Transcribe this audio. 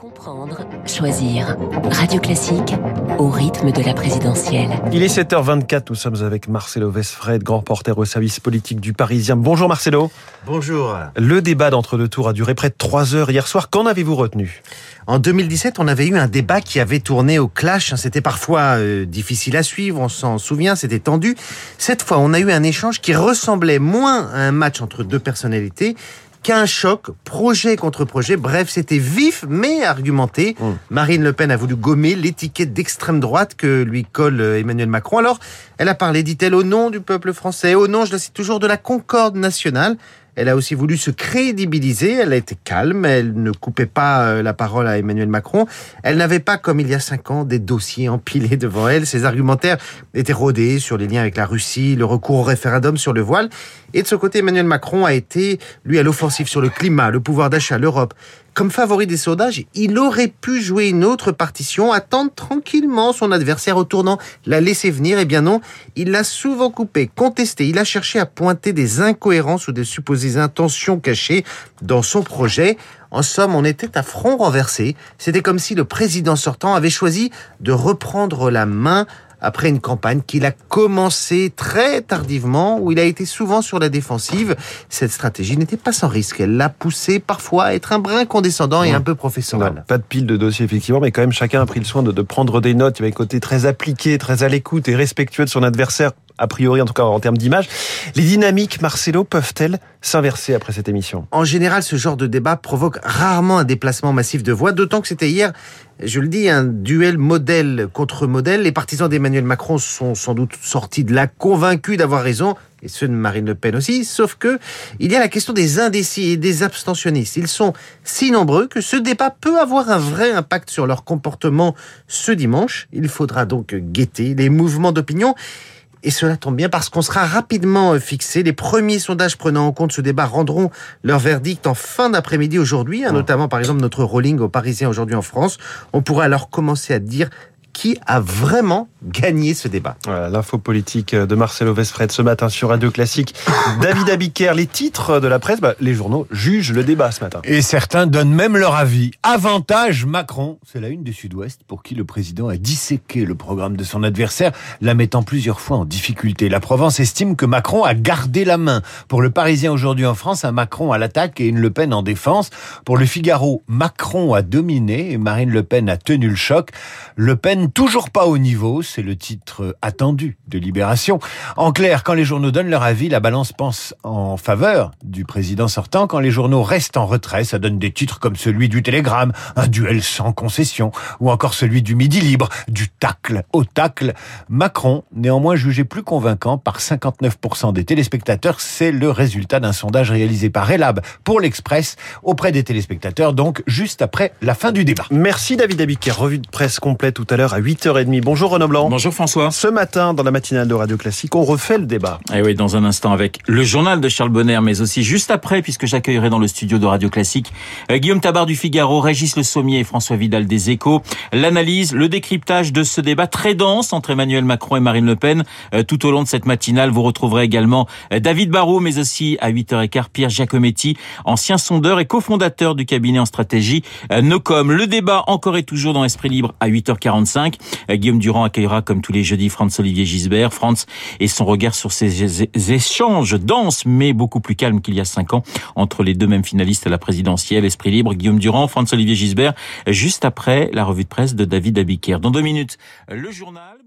Comprendre, choisir. Radio Classique au rythme de la présidentielle. Il est 7h24, nous sommes avec Marcelo Vesfred, grand porteur au service politique du Parisien. Bonjour Marcelo. Bonjour. Le débat d'entre-deux tours a duré près de 3 heures hier soir. Qu'en avez-vous retenu? En 2017, on avait eu un débat qui avait tourné au clash. C'était parfois euh, difficile à suivre, on s'en souvient, c'était tendu. Cette fois, on a eu un échange qui ressemblait moins à un match entre deux personnalités qu'un choc, projet contre projet. Bref, c'était vif mais argumenté. Mm. Marine Le Pen a voulu gommer l'étiquette d'extrême droite que lui colle euh, Emmanuel Macron. Alors, elle a parlé, dit-elle, au nom du peuple français, au nom, je la cite toujours, de la concorde nationale. Elle a aussi voulu se crédibiliser. Elle a été calme. Elle ne coupait pas euh, la parole à Emmanuel Macron. Elle n'avait pas, comme il y a cinq ans, des dossiers empilés devant elle. Ses argumentaires étaient rodés sur les liens avec la Russie, le recours au référendum sur le voile. Et de ce côté, Emmanuel Macron a été, lui, à l'offensive sur le climat, le pouvoir d'achat, l'Europe. Comme favori des sondages, il aurait pu jouer une autre partition, attendre tranquillement son adversaire au tournant, la laisser venir. Eh bien non, il l'a souvent coupé, contesté. Il a cherché à pointer des incohérences ou des supposées intentions cachées dans son projet. En somme, on était à front renversé. C'était comme si le président sortant avait choisi de reprendre la main après une campagne qu'il a commencé très tardivement, où il a été souvent sur la défensive. Cette stratégie n'était pas sans risque. Elle l'a poussé parfois à être un brin condescendant et un peu professionnel. Non, Pas de pile de dossiers, effectivement, mais quand même, chacun a pris le soin de, de prendre des notes. Il y avait un côté très appliqué, très à l'écoute et respectueux de son adversaire, a priori, en tout cas en termes d'image. Les dynamiques, Marcelo, peuvent-elles s'inverser après cette émission? En général, ce genre de débat provoque rarement un déplacement massif de voix, d'autant que c'était hier, je le dis, un duel modèle contre modèle. Les partisans d'Emmanuel Macron sont sans doute sortis de là convaincus d'avoir raison, et ceux de Marine Le Pen aussi, sauf que il y a la question des indécis et des abstentionnistes. Ils sont si nombreux que ce débat peut avoir un vrai impact sur leur comportement ce dimanche. Il faudra donc guetter les mouvements d'opinion. Et cela tombe bien parce qu'on sera rapidement fixé. Les premiers sondages prenant en compte ce débat rendront leur verdict en fin d'après-midi aujourd'hui, hein, notamment par exemple notre rolling au Parisien aujourd'hui en France. On pourra alors commencer à dire qui a vraiment gagné ce débat. Voilà, l'info politique de Marcelo Vesfred ce matin sur Radio Classique. David Abiker, les titres de la presse, bah, les journaux jugent le débat ce matin. Et certains donnent même leur avis. Avantage Macron, c'est la une du Sud-Ouest pour qui le président a disséqué le programme de son adversaire, la mettant plusieurs fois en difficulté. La Provence estime que Macron a gardé la main. Pour le Parisien aujourd'hui en France, un Macron à l'attaque et une Le Pen en défense. Pour le Figaro, Macron a dominé et Marine Le Pen a tenu le choc. Le Pen toujours pas au niveau, c'est le titre attendu de Libération. En clair, quand les journaux donnent leur avis, la balance pense en faveur du président sortant. Quand les journaux restent en retrait, ça donne des titres comme celui du Télégramme, un duel sans concession, ou encore celui du Midi Libre, du tacle au tacle. Macron, néanmoins jugé plus convaincant par 59% des téléspectateurs, c'est le résultat d'un sondage réalisé par Elab pour l'Express auprès des téléspectateurs, donc juste après la fin du débat. Merci David revue de presse complète tout à l'heure 8h30. Bonjour Renaud Blanc. Bonjour François. Ce matin, dans la matinale de Radio Classique, on refait le débat. Et oui, dans un instant avec le journal de Charles Bonner, mais aussi juste après, puisque j'accueillerai dans le studio de Radio Classique euh, Guillaume Tabar du Figaro, Régis Le Sommier et François Vidal des Échos. L'analyse, le décryptage de ce débat très dense entre Emmanuel Macron et Marine Le Pen. Euh, tout au long de cette matinale, vous retrouverez également euh, David Barrault, mais aussi à 8h15 Pierre Giacometti, ancien sondeur et cofondateur du cabinet en stratégie Nocom. Le débat encore et toujours dans Esprit Libre à 8h45. Guillaume Durand accueillera comme tous les jeudis Franz-Olivier Gisbert. Franz et son regard sur ces échanges denses mais beaucoup plus calmes qu'il y a cinq ans entre les deux mêmes finalistes à la présidentielle. Esprit libre, Guillaume Durand, Franz-Olivier Gisbert, juste après la revue de presse de David Abiker. Dans deux minutes, le journal.